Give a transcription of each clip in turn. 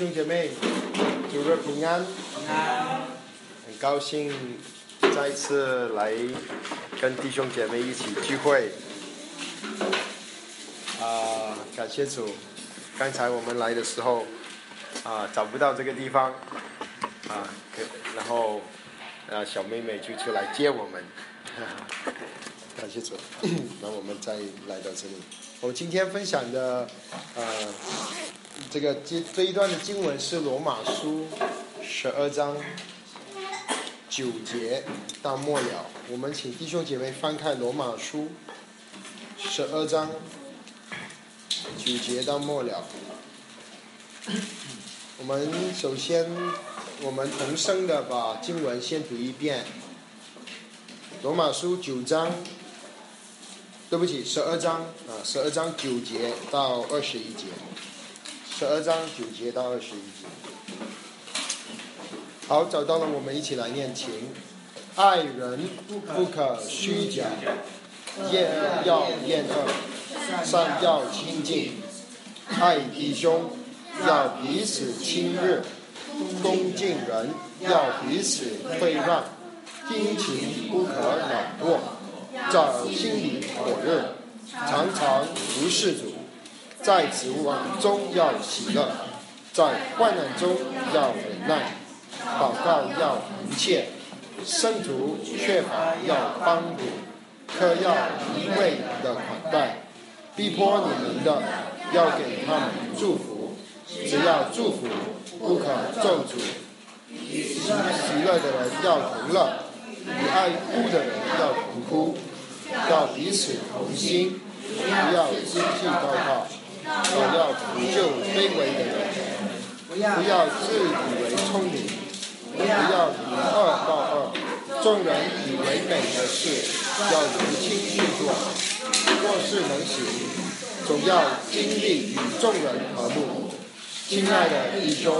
兄姐妹，主日平安，很高兴再次来跟弟兄姐妹一起聚会。啊，感谢主！刚才我们来的时候，啊，找不到这个地方，啊，然后，啊，小妹妹就出来接我们，感谢主。那我们再来到这里，我今天分享的，呃，这个这这一段的经文是罗马书十二章九节到末了。我们请弟兄姐妹翻开罗马书十二章九节到末了。我们首先，我们同声的把经文先读一遍。罗马书九章，对不起，十二章啊，十二章九节到二十一节。十二章九节到二十一节。好，找到了，我们一起来念情。爱人不可虚假，厌恶要厌恶，善要亲近，爱弟兄要彼此亲热，恭敬人要彼此退让，殷勤不可冷漠，在心里火热，常常服侍主。在指望中要喜乐，在患难中要忍耐，祷告要恒切，圣徒缺乏要帮助，可要一味的款待，逼迫你们的要给他们祝福，只要祝福，不可咒诅。喜喜乐的人要同乐，与爱哭的人要同哭，要彼此同心，不要心气高傲。我要拯救卑微的人，不要自以为聪明，不要以恶报恶。众人以为美的事，要如轻去做；若是能行，总要经历与众人和睦。亲爱的弟兄，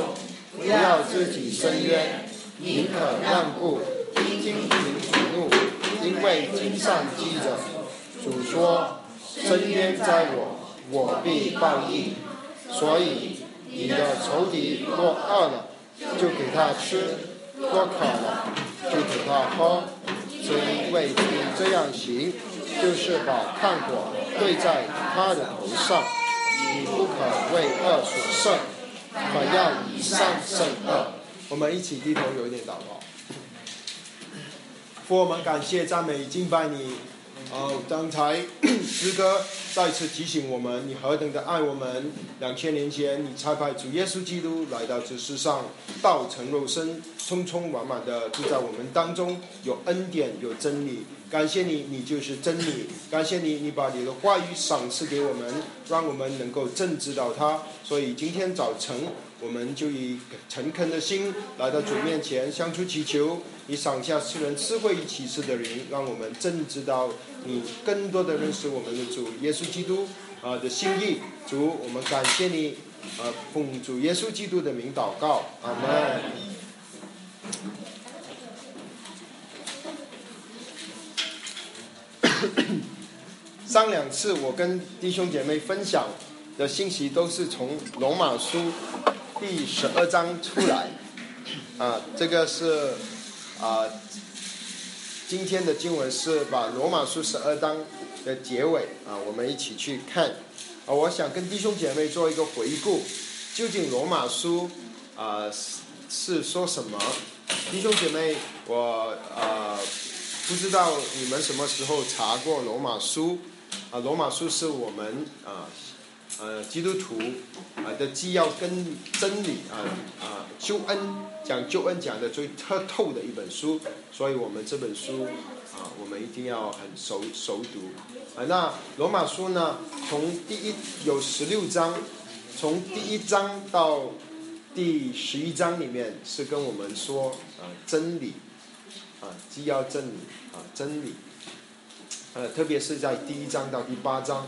不要自己伸冤，宁可让步，听凭主怒，因为经上记着，主说：伸冤在我。我必报应，所以你的仇敌若饿了，就给他吃；若渴了，就给他喝。只因为你这样行，就是把炭火对在他的头上。你不可为恶所胜，反要以善胜恶。我们一起低头有一点祷告。父，我们感谢赞美敬拜你。哦，刚才 诗歌再次提醒我们，你何等的爱我们！两千年前，你差派主耶稣基督来到这世上，道成肉身，充充满满的住在我们当中，有恩典，有真理。感谢你，你就是真理。感谢你，你把你的话语赏赐给我们，让我们能够正知道它。所以今天早晨。我们就以诚恳的心来到主面前，相处祈求你赏下世人智慧与启示的人，让我们真知道你更多的认识我们的主耶稣基督啊的心意。主，我们感谢你啊，奉主耶稣基督的名祷告，阿门。上两次我跟弟兄姐妹分享的信息都是从罗马书。第十二章出来，啊，这个是啊，今天的经文是把罗马书十二章的结尾啊，我们一起去看啊。我想跟弟兄姐妹做一个回顾，究竟罗马书啊是说什么？弟兄姐妹，我啊不知道你们什么时候查过罗马书啊？罗马书是我们啊。呃，基督徒啊的既要跟真理啊啊救恩讲救恩讲的最特透的一本书，所以我们这本书啊，我们一定要很熟熟读啊。那罗马书呢，从第一有十六章，从第一章到第十一章里面是跟我们说啊真理啊既要真理啊真理，呃，特别是在第一章到第八章。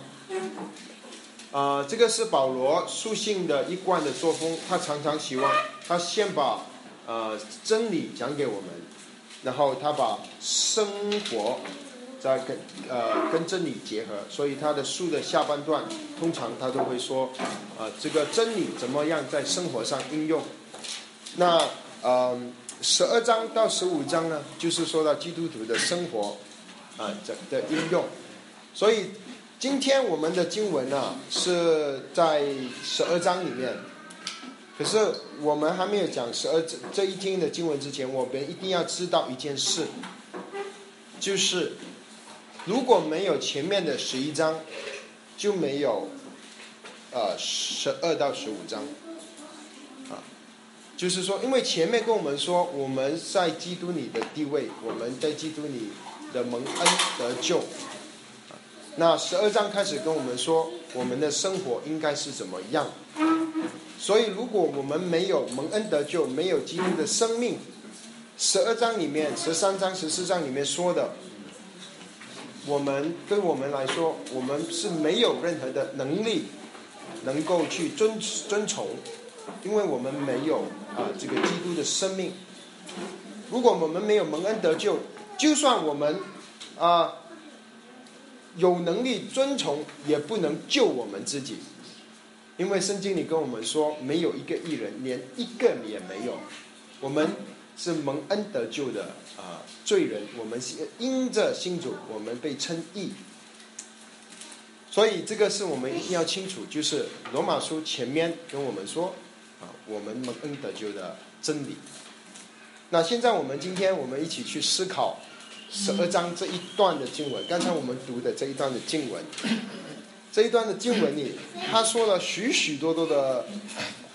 啊，这个是保罗书信的一贯的作风，他常常希望他先把呃真理讲给我们，然后他把生活在跟呃跟真理结合，所以他的书的下半段通常他都会说，啊这个真理怎么样在生活上应用。那嗯十二章到十五章呢，就是说到基督徒的生活啊这的应用。所以今天我们的经文呢是在十二章里面，可是我们还没有讲十二这这一天的经文之前，我们一定要知道一件事，就是。如果没有前面的十一章，就没有，呃，十二到十五章，啊，就是说，因为前面跟我们说，我们在基督里的地位，我们在基督里的蒙恩得救，那十二章开始跟我们说，我们的生活应该是怎么样，所以如果我们没有蒙恩得救，没有基督的生命，十二章里面、十三章、十四章里面说的。我们对我们来说，我们是没有任何的能力能够去遵遵从，因为我们没有啊这个基督的生命。如果我们没有蒙恩得救，就算我们啊有能力遵从，也不能救我们自己，因为圣经里跟我们说，没有一个艺人，连一个也没有。我们。是蒙恩得救的啊罪人，我们是因着信主，我们被称义。所以这个是我们一定要清楚，就是罗马书前面跟我们说啊，我们蒙恩得救的真理。那现在我们今天我们一起去思考十二章这一段的经文。刚才我们读的这一段的经文，这一段的经文里，他说了许许多多的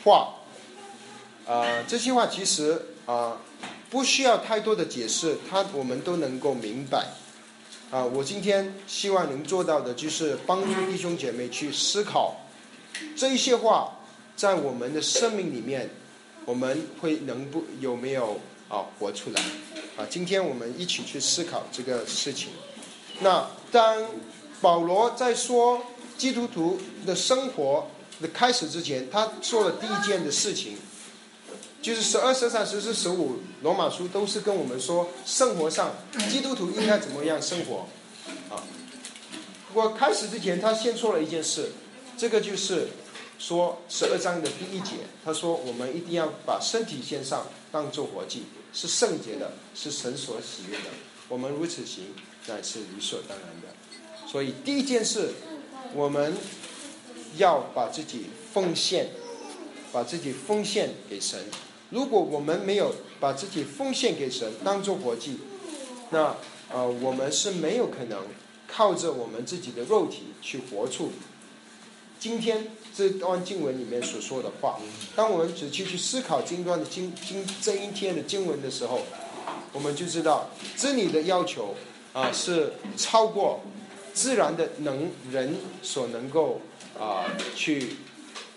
话。啊，这些话其实啊。不需要太多的解释，他我们都能够明白。啊，我今天希望能做到的就是帮助弟兄姐妹去思考这一些话，在我们的生命里面，我们会能不有没有啊活出来？啊，今天我们一起去思考这个事情。那当保罗在说基督徒的生活的开始之前，他说了第一件的事情。就是十二、十三、十四、十五，罗马书都是跟我们说，生活上基督徒应该怎么样生活，啊。我开始之前，他先说了一件事，这个就是说十二章的第一节，他说我们一定要把身体献上，当做活祭，是圣洁的，是神所喜悦的。我们如此行，乃是理所当然的。所以第一件事，我们要把自己奉献，把自己奉献给神。如果我们没有把自己奉献给神，当做活祭，那呃，我们是没有可能靠着我们自己的肉体去活出今天这段经文里面所说的话。当我们仔细去思考经段的经经这一天的经文的时候，我们就知道真理的要求啊是超过自然的能人所能够啊去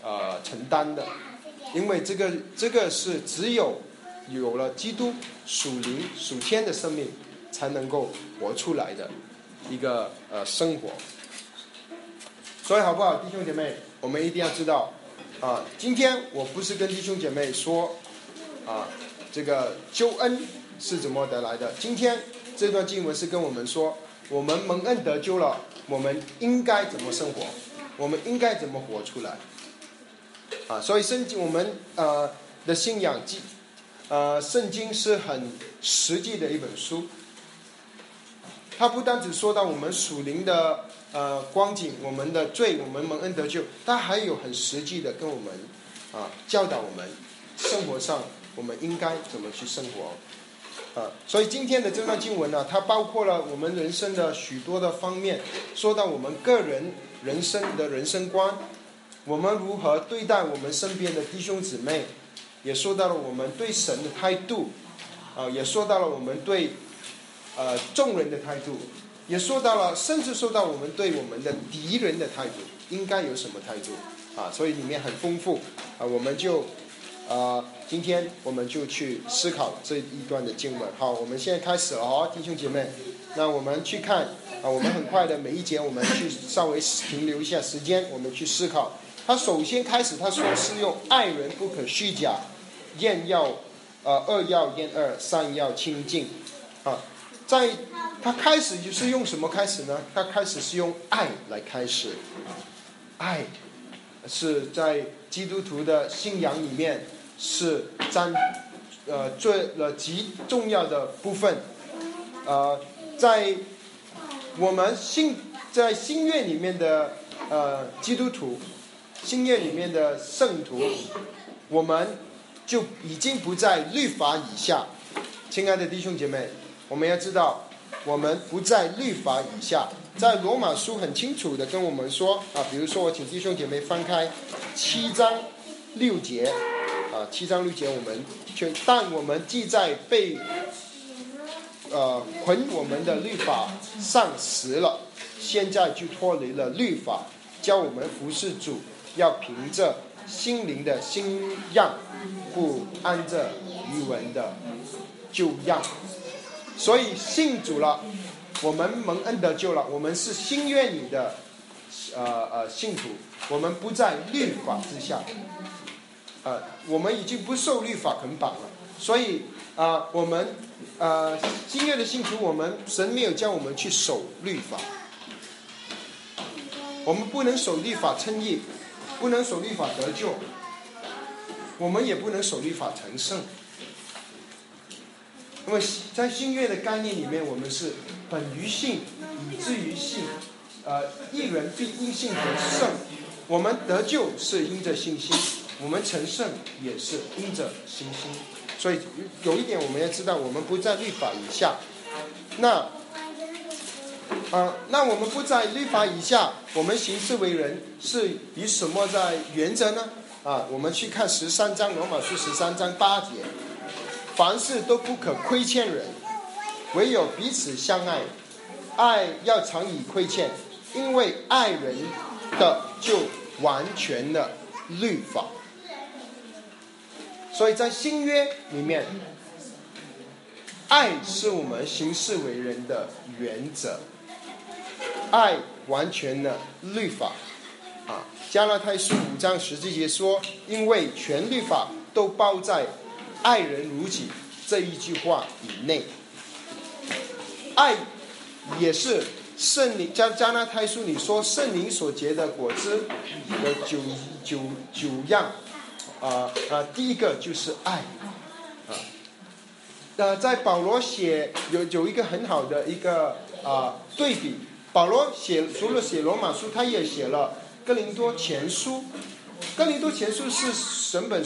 啊承担的。因为这个这个是只有有了基督属灵属天的生命，才能够活出来的一个呃生活。所以好不好，弟兄姐妹，我们一定要知道啊，今天我不是跟弟兄姐妹说啊，这个救恩是怎么得来的。今天这段经文是跟我们说，我们蒙恩得救了，我们应该怎么生活，我们应该怎么活出来。啊，所以圣经我们呃的信仰记，呃圣经是很实际的一本书，它不单只说到我们属灵的呃光景，我们的罪，我们蒙恩得救，它还有很实际的跟我们啊教导我们生活上我们应该怎么去生活，啊，所以今天的这段经文呢，它包括了我们人生的许多的方面，说到我们个人人生的人生观。我们如何对待我们身边的弟兄姊妹，也说到了我们对神的态度，啊，也说到了我们对呃众人的态度，也说到了，甚至说到我们对我们的敌人的态度，应该有什么态度啊？所以里面很丰富啊，我们就啊，今天我们就去思考这一段的经文。好，我们现在开始了哦，弟兄姐妹，那我们去看啊，我们很快的每一节，我们去稍微停留一下时间，我们去思考。他首先开始，他说是用爱人不可虚假，厌要，呃，二要厌二，三要清净，啊，在他开始就是用什么开始呢？他开始是用爱来开始，爱是在基督徒的信仰里面是占呃最了极重要的部分，呃，在我们信在新约里面的呃基督徒，新约里面的圣徒，我们就已经不在律法以下，亲爱的弟兄姐妹，我们要知道。我们不在律法以下，在罗马书很清楚的跟我们说啊，比如说我请弟兄姐妹翻开七章六节啊，七章六节我们却但我们既在被呃捆我们的律法上时了，现在就脱离了律法，教我们服侍主，要凭着心灵的新样，不按着余文的旧样。所以信主了，我们蒙恩得救了，我们是新约里的呃呃信徒，我们不在律法之下，呃，我们已经不受律法捆绑了。所以啊，我们呃新约的信徒，我们神没有叫我们去守律法，我们不能守律法称义，不能守律法得救，我们也不能守律法成圣。那么在新约的概念里面，我们是本于信，以至于信，呃，一人必因信得胜。我们得救是因着信心，我们成圣也是因着信心。所以有一点我们要知道，我们不在律法以下。那，啊，那我们不在律法以下，我们行事为人是以什么在原则呢？啊，我们去看十三章罗马书十三章八节。凡事都不可亏欠人，唯有彼此相爱，爱要常以亏欠，因为爱人的就完全的律法。所以在新约里面，爱是我们行事为人的原则，爱完全的律法。啊，加拉太书五章十节说，因为全律法都包在。爱人如己这一句话以内，爱也是圣灵加加纳太书里说圣灵所结的果子有九九九样，啊啊，第一个就是爱，啊，呃，在保罗写有有一个很好的一个啊对比，保罗写除了写罗马书，他也写了哥林多前书，哥林多前书是整本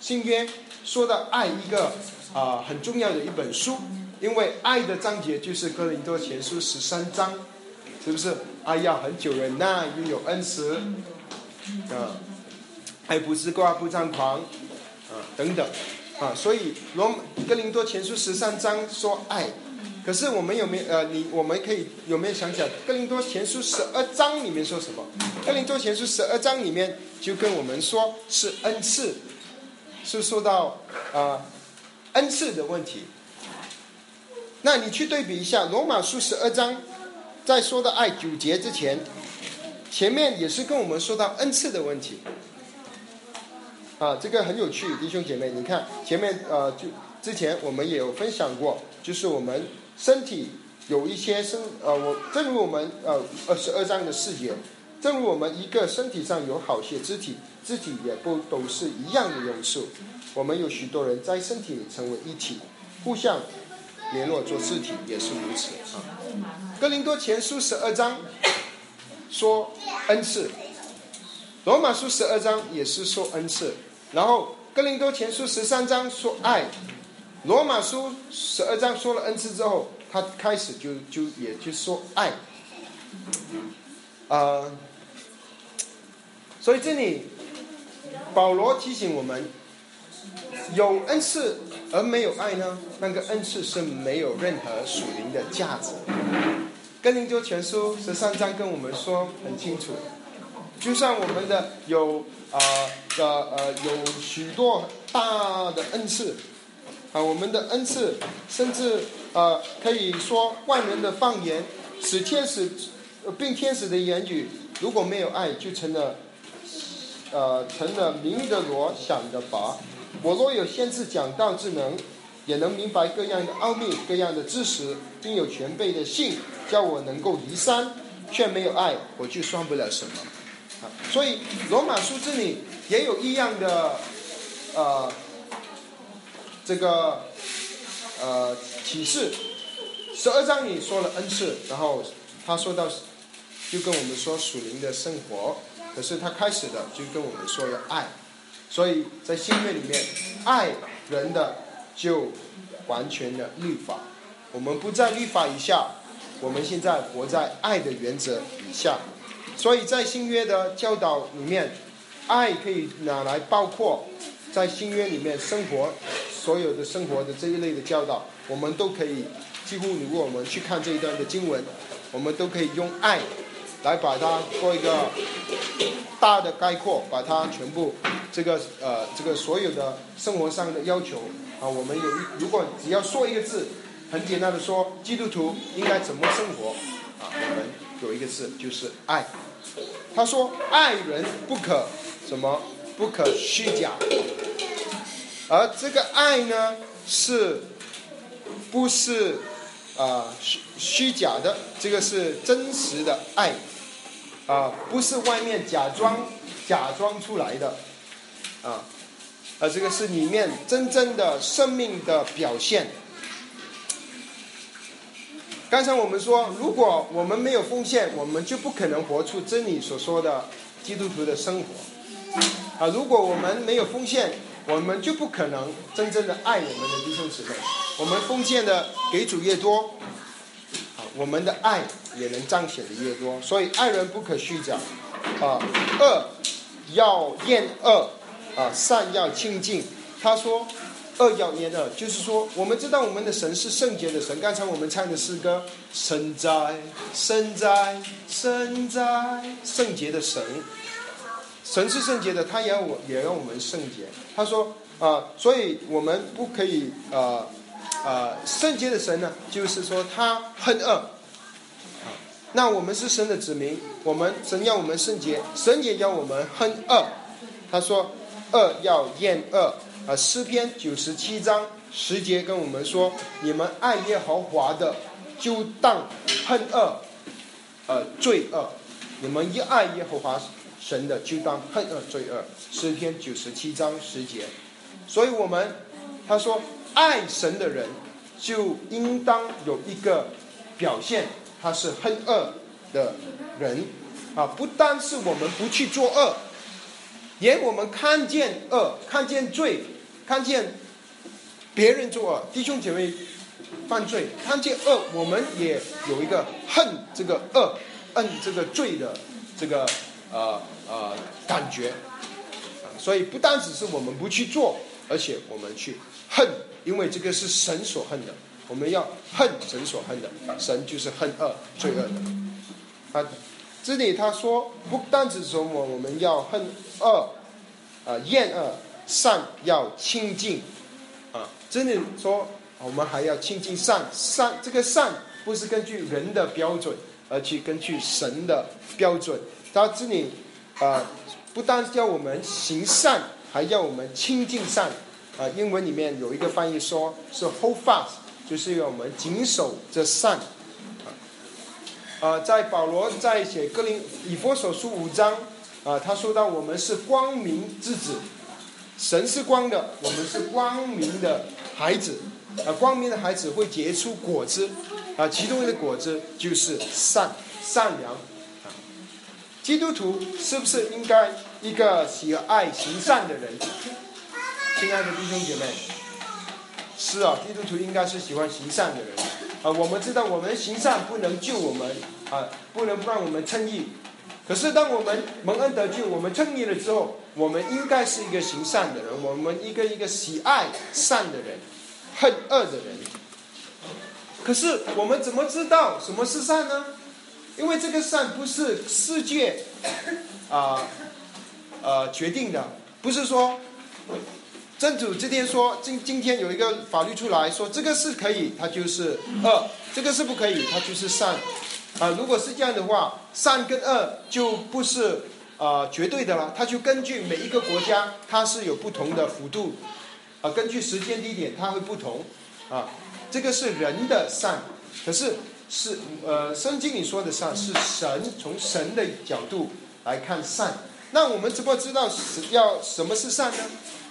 新约。说到爱一个啊很重要的一本书，因为爱的章节就是哥林多前书十三章，是不是？爱要很久忍耐，拥有恩慈，啊，爱不自挂不张狂，啊等等，啊，所以罗哥林多前书十三章说爱，可是我们有没有呃你我们可以有没有想想哥林多前书十二章里面说什么？哥林多前书十二章里面就跟我们说是恩赐。是说到啊恩赐的问题，那你去对比一下罗马书十二章，在说到爱九节之前，前面也是跟我们说到恩赐的问题，啊，这个很有趣，弟兄姐妹，你看前面呃就之前我们也有分享过，就是我们身体有一些身呃我正如我们呃二十二章的四节。正如我们一个身体上有好些肢体，肢体也不都是一样的用处。我们有许多人在身体里成为一体，互相联络做肢体也是如此啊。哥林多前书十二章说恩赐，罗马书十二章也是说恩赐，然后哥林多前书十三章说爱，罗马书十二章说了恩赐之后，他开始就就也就说爱，啊。所以这里，保罗提醒我们：有恩赐而没有爱呢？那个恩赐是没有任何属灵的价值。哥林多全书十三章跟我们说很清楚，就算我们的有啊的呃有许多大的恩赐啊，我们的恩赐甚至呃可以说万人的方言，使天使并天使的言语，如果没有爱，就成了。呃，成了明的罗想的拔。我若有先知讲道之能，也能明白各样的奥秘、各样的知识，并有全备的信，叫我能够离山，却没有爱，我就算不了什么。啊，所以罗马书这里也有一样的，呃，这个呃启示。十二章里说了恩赐，然后他说到，就跟我们说属灵的生活。可是他开始的就跟我们说要爱，所以在新约里面，爱人的就完全的律法。我们不在律法以下，我们现在活在爱的原则以下。所以在新约的教导里面，爱可以拿来包括在新约里面生活所有的生活的这一类的教导，我们都可以。几乎如果我们去看这一段的经文，我们都可以用爱来把它做一个大的概括，把它全部这个呃这个所有的生活上的要求啊，我们有一如果只要说一个字，很简单的说，基督徒应该怎么生活啊？我们有一个字就是爱。他说爱人不可什么不可虚假，而这个爱呢是不是？啊，虚虚假的，这个是真实的爱，啊，不是外面假装假装出来的，啊，啊，这个是里面真正的生命的表现。刚才我们说，如果我们没有奉献，我们就不可能活出真理所说的基督徒的生活。啊，如果我们没有奉献，我们就不可能真正的爱我们的弟兄姊妹。我们奉献的给主越多，我们的爱也能彰显的越多。所以爱人不可虚假，啊，恶要厌恶，啊，善要亲近。他说，恶要厌恶，就是说，我们知道我们的神是圣洁的神。刚才我们唱的诗歌，圣在，圣在，圣在，圣洁的神，神是圣洁的，他也要我，也要我们圣洁。他说，啊，所以我们不可以，啊。啊圣洁的神呢，就是说他恨恶。啊那我们是神的子民，我们神要我们圣洁，神也要我们恨恶。他说恶要厌恶。啊，诗篇九十七章十节跟我们说：你们爱耶和华的，就当恨恶，呃，罪恶。你们一爱耶和华神的，就当恨恶罪恶。诗篇九十七章十节。所以我们他说。爱神的人就应当有一个表现，他是恨恶的人啊！不单是我们不去做恶，连我们看见恶、看见罪、看见别人做恶、弟兄姐妹犯罪、看见恶，我们也有一个恨这个恶、恨这个罪的这个呃呃感觉。所以不单只是我们不去做，而且我们去恨。因为这个是神所恨的，我们要恨神所恨的，神就是恨恶、罪恶的。啊，这里他说不单只说我我们要恨恶，啊，厌恶善要亲近，啊，这里说我们还要亲近善，善这个善不是根据人的标准，而去根据神的标准。他这里啊，不单叫我们行善，还要我们亲近善。啊，英文里面有一个翻译说是 hold fast，就是要我们谨守这善。啊，在保罗在写格林以佛所书五章，啊，他说到我们是光明之子，神是光的，我们是光明的孩子。啊，光明的孩子会结出果子，啊，其中的果子就是善、善良。啊，基督徒是不是应该一个喜爱行善的人？亲爱的弟兄姐妹，是啊，基督徒应该是喜欢行善的人啊。我们知道，我们行善不能救我们啊，不能不让我们称义。可是，当我们蒙恩得救，我们称义了之后，我们应该是一个行善的人，我们一个一个喜爱善的人，恨恶的人。可是，我们怎么知道什么是善呢？因为这个善不是世界啊呃决定的，不是说。真主今天说，今今天有一个法律出来说，这个是可以，它就是恶；这个是不可以，它就是善。啊，如果是这样的话，善跟恶就不是啊绝对的了，它就根据每一个国家，它是有不同的幅度啊，根据时间地点它会不同啊。这个是人的善，可是是呃，圣经里说的善是神从神的角度来看善。那我们怎么知道要什么是善呢？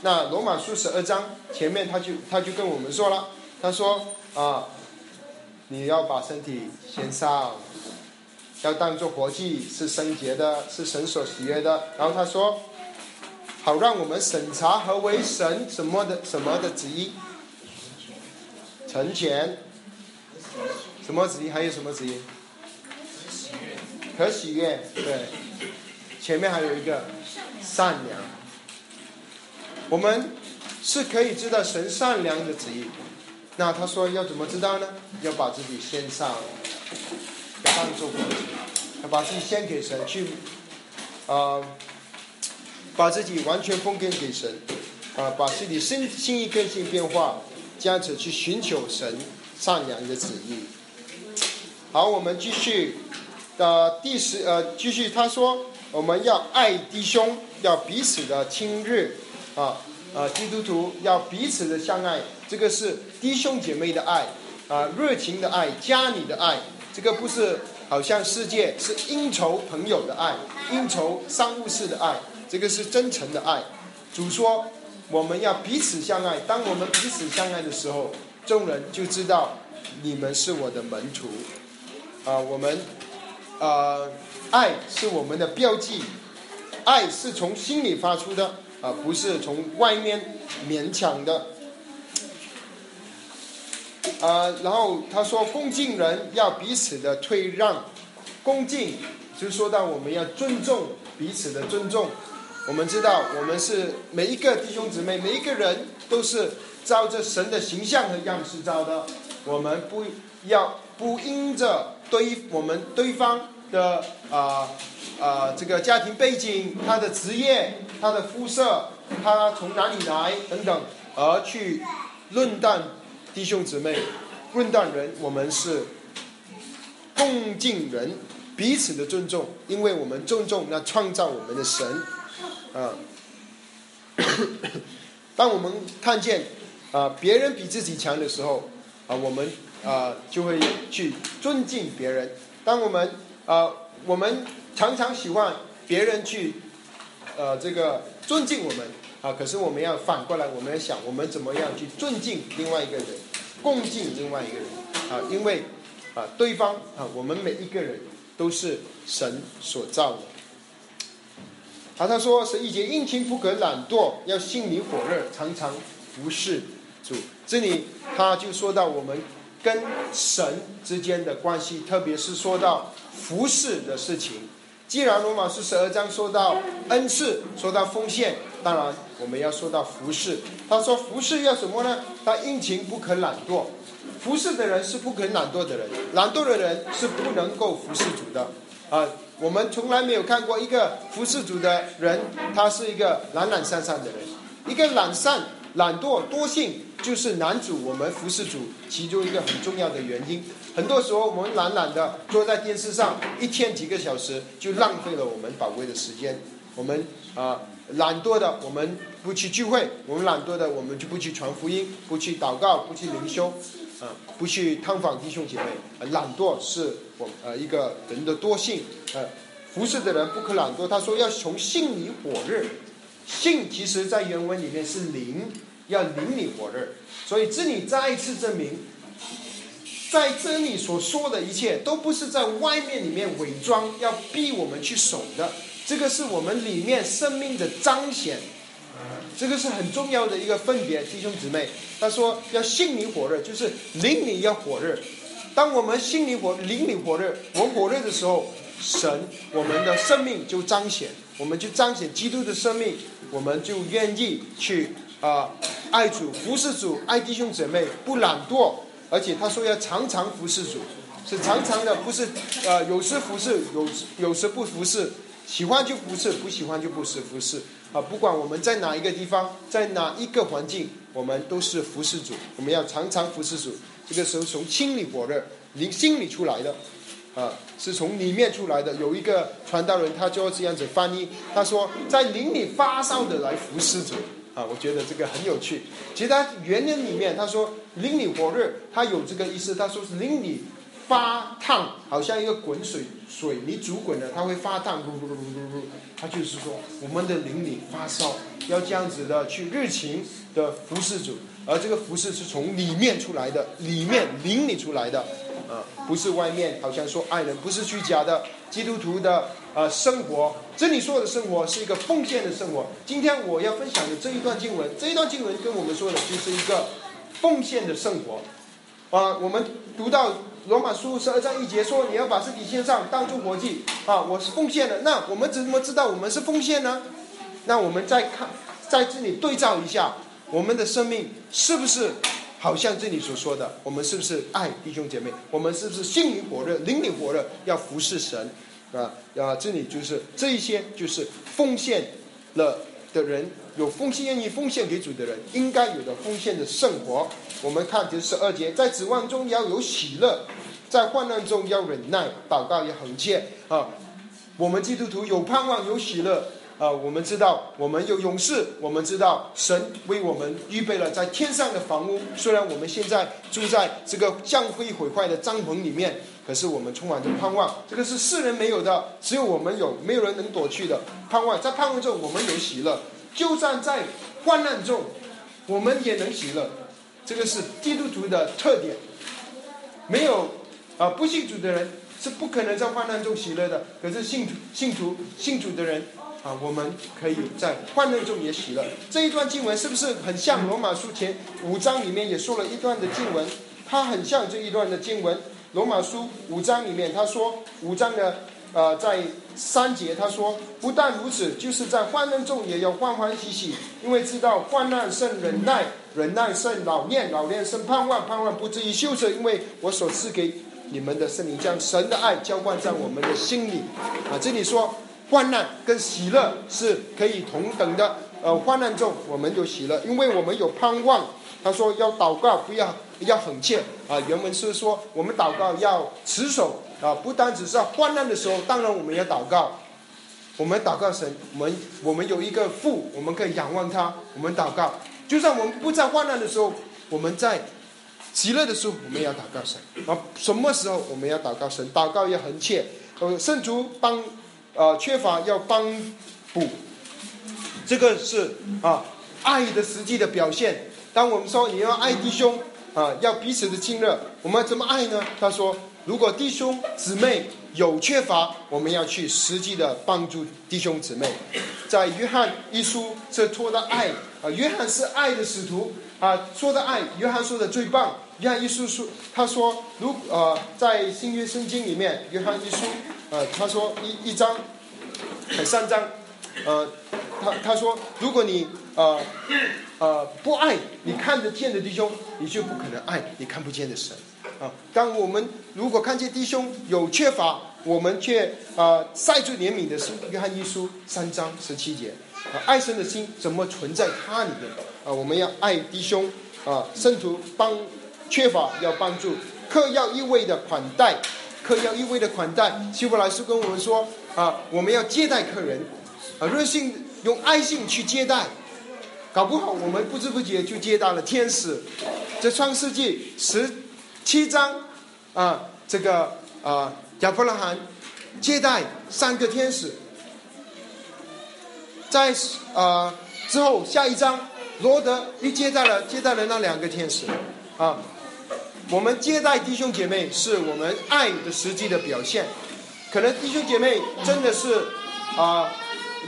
那罗马书十二章前面他就他就跟我们说了，他说啊，你要把身体先上，要当做活祭，是圣洁的，是神所喜悦的。然后他说，好让我们审查何为神什么的什么的旨意。成全，什么旨意？还有什么旨意？可喜悦，对。前面还有一个善良。我们是可以知道神善良的旨意。那他说要怎么知道呢？要把自己献上，当做活祭，要把自己献给神，去啊，把自己完全奉献给神，啊，把自己心心意更新变化。这样子去寻求神善良的旨意。好，我们继续的第十呃，继续他说，我们要爱弟兄，要彼此的亲热啊啊，基督徒要彼此的相爱，这个是弟兄姐妹的爱啊，热情的爱，家里的爱，这个不是好像世界是应酬朋友的爱，应酬商务式的爱，这个是真诚的爱。主说。我们要彼此相爱。当我们彼此相爱的时候，众人就知道你们是我的门徒。啊，我们，呃，爱是我们的标记，爱是从心里发出的，啊，不是从外面勉强的。啊，然后他说，恭敬人要彼此的退让，恭敬就说到我们要尊重彼此的尊重。我们知道，我们是每一个弟兄姊妹，每一个人都是照着神的形象和样式造的。我们不要不因着对我们对方的啊啊这个家庭背景、他的职业、他的肤色、他从哪里来等等，而去论断弟兄姊妹、论断人。我们是共敬人，彼此的尊重，因为我们尊重那创造我们的神。啊，当我们看见啊别人比自己强的时候，啊我们啊就会去尊敬别人。当我们啊我们常常喜欢别人去呃这个尊敬我们啊，可是我们要反过来，我们要想我们怎么样去尊敬另外一个人，恭敬另外一个人啊，因为啊对方啊我们每一个人都是神所造的。好，他说是一节殷勤不可懒惰，要心里火热，常常服侍主。这里他就说到我们跟神之间的关系，特别是说到服侍的事情。既然罗马书十二章说到恩赐，说到奉献，当然我们要说到服侍。他说服侍要什么呢？他殷勤不可懒惰。服侍的人是不可懒惰的人，懒惰的人是不能够服侍主的啊。我们从来没有看过一个服侍主的人，他是一个懒懒散散的人。一个懒散、懒惰、多性，就是男主我们服侍主其中一个很重要的原因。很多时候，我们懒懒的坐在电视上，一天几个小时，就浪费了我们宝贵的时间。我们啊，懒惰的，我们不去聚会；我们懒惰的，我们就不去传福音，不去祷告，不去灵修。啊，不去探访弟兄姐妹，懒惰是我呃一个人的惰性。呃，服侍的人不可懒惰。他说要从心里火热，性其实在原文里面是灵，要灵里火热。所以这里再一次证明，在这里所说的一切都不是在外面里面伪装，要逼我们去守的。这个是我们里面生命的彰显。这个是很重要的一个分别，弟兄姊妹。他说要性里火热，就是灵里要火热。当我们心里火、灵里火热，我火热的时候，神我们的生命就彰显，我们就彰显基督的生命，我们就愿意去啊爱主、服侍主、爱弟兄姊妹，不懒惰。而且他说要常常服侍主，是常常的，不是呃有时服侍，有有时不服侍，喜欢就服侍，不喜欢就不是服侍。啊，不管我们在哪一个地方，在哪一个环境，我们都是服侍主。我们要常常服侍主。这个时候从心里火热，灵心里出来的，啊，是从里面出来的。有一个传道人，他就这样子翻译，他说：“在灵里发烧的来服侍主，啊，我觉得这个很有趣。其实他原文里面他说淋里火热，他有这个意思，他说是淋里发烫，好像一个滚水水你煮滚了，它会发烫，噜噜噜噜噜。他就是说我们的灵里发烧，要这样子的去热情的服侍主，而这个服侍是从里面出来的，里面灵里出来的，啊，不是外面好像说爱人，不是虚假的基督徒的。呃，生活，这里说的生活是一个奉献的生活。今天我要分享的这一段经文，这一段经文跟我们说的就是一个奉献的生活。啊，我们读到罗马书十二章一节说，你要把身体献上，当作活祭。啊，我是奉献的。那我们怎么知道我们是奉献呢？那我们再看，在这里对照一下，我们的生命是不是好像这里所说的？我们是不是爱弟兄姐妹？我们是不是心灵火热、灵里火热，要服侍神？啊啊！这里就是这一些，就是奉献了的人，有奉献愿意奉献给主的人，应该有的奉献的生活。我们看第十二节，在指望中要有喜乐，在患难中要忍耐，祷告也恒切啊。我们基督徒有盼望，有喜乐。啊，我们知道我们有勇士，我们知道神为我们预备了在天上的房屋。虽然我们现在住在这个将会毁坏的帐篷里面，可是我们充满着盼望。这个是世人没有的，只有我们有，没有人能躲去的盼望。在盼望中，我们有喜乐；就算在患难中，我们也能喜乐。这个是基督徒的特点。没有啊，不信主的人是不可能在患难中喜乐的。可是信徒、信徒、信主的人。啊，我们可以在患难中也喜乐。这一段经文是不是很像罗马书前五章里面也说了一段的经文？它很像这一段的经文。罗马书五章里面他说，五章的呃在三节他说，不但如此，就是在患难中也要欢欢喜喜，因为知道患难胜忍耐，忍耐胜老练，老练胜盼望，盼望不至于羞耻，因为我所赐给你们的圣灵将神的爱浇灌在我们的心里。啊，这里说。患难跟喜乐是可以同等的。呃，患难中我们有喜乐，因为我们有盼望。他说要祷告，不要要很切啊。原文是说我们祷告要持守啊，不单只是患难的时候，当然我们要祷告。我们祷告神，我们我们有一个父，我们可以仰望他。我们祷告，就算我们不在患难的时候，我们在喜乐的时候，我们要祷告神啊。什么时候我们要祷告神？祷告要很切。呃，圣主帮。呃，缺乏要帮补，这个是啊，爱的实际的表现。当我们说你要爱弟兄啊，要彼此的亲热，我们怎么爱呢？他说，如果弟兄姊妹有缺乏，我们要去实际的帮助弟兄姊妹。在约翰一书这托的爱啊，约翰是爱的使徒啊，说的爱，约翰说的最棒。约翰一书说，他说，如呃，在新约圣经里面，约翰一书。呃，他说一一章，三章，呃，他他说，如果你呃呃不爱你看得见的弟兄，你就不可能爱你看不见的神啊。当我们如果看见弟兄有缺乏，我们却啊塞住怜悯的是约翰一书三章十七节啊，爱神的心怎么存在他里面啊？我们要爱弟兄啊，圣徒帮缺乏要帮助，客要一味的款待。客要一味的款待，希伯来书跟我们说啊，我们要接待客人，啊，热心用爱心去接待，搞不好我们不知不觉就接待了天使。这创世纪十七章啊，这个啊亚伯拉罕接待三个天使，在啊之后下一章罗德又接待了接待了那两个天使啊。我们接待弟兄姐妹是我们爱的实际的表现。可能弟兄姐妹真的是啊，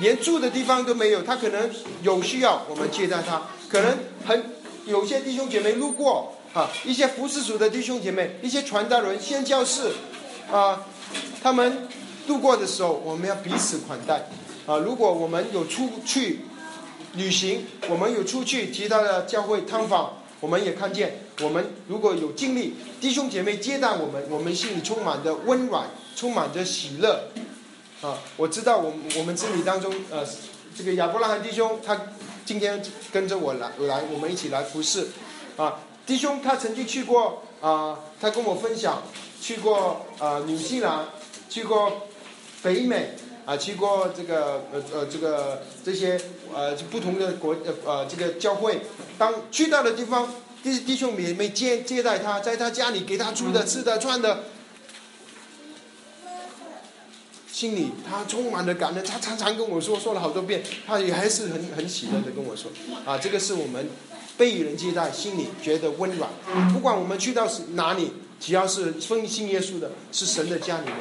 连住的地方都没有，他可能有需要我们接待他。可能很有些弟兄姐妹路过啊，一些服侍主的弟兄姐妹，一些传道人、宣教士啊，他们路过的时候，我们要彼此款待啊。如果我们有出去旅行，我们有出去其他的教会探访。我们也看见，我们如果有经历弟兄姐妹接待我们，我们心里充满着温暖，充满着喜乐。啊，我知道，我我们这里当中，呃，这个亚伯拉罕弟兄，他今天跟着我来来，我们一起来服侍。啊，弟兄他曾经去过啊，他跟我分享，去过啊，纽西兰，去过北美。啊，去过这个呃呃这个这些呃不同的国呃呃这个教会，当去到的地方，弟弟兄姐妹接接待他，在他家里给他住的、吃的、穿的。心里他充满了感恩，他常常跟我说，说了好多遍，他也还是很很喜乐的跟我说，啊，这个是我们被人接待，心里觉得温暖。不管我们去到是哪里，只要是奉信耶稣的，是神的家里面，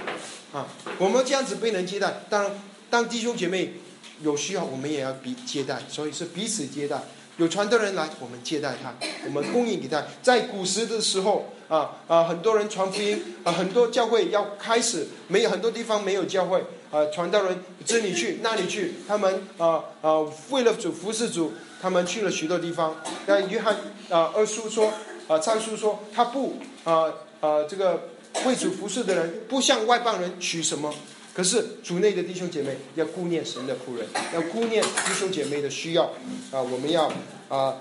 啊，我们这样子被人接待。当然，当弟兄姐妹有需要，我们也要彼接待，所以是彼此接待。有传道人来，我们接待他，我们供应给他。在古时的时候。啊啊！很多人传福音啊，很多教会要开始，没有很多地方没有教会啊。传道人这里去那里去，他们啊啊为了主服侍主，他们去了许多地方。那约翰啊二叔说啊，三叔说他不啊啊这个为主服侍的人不向外邦人取什么，可是主内的弟兄姐妹要顾念神的仆人，要顾念弟兄姐妹的需要啊，我们要啊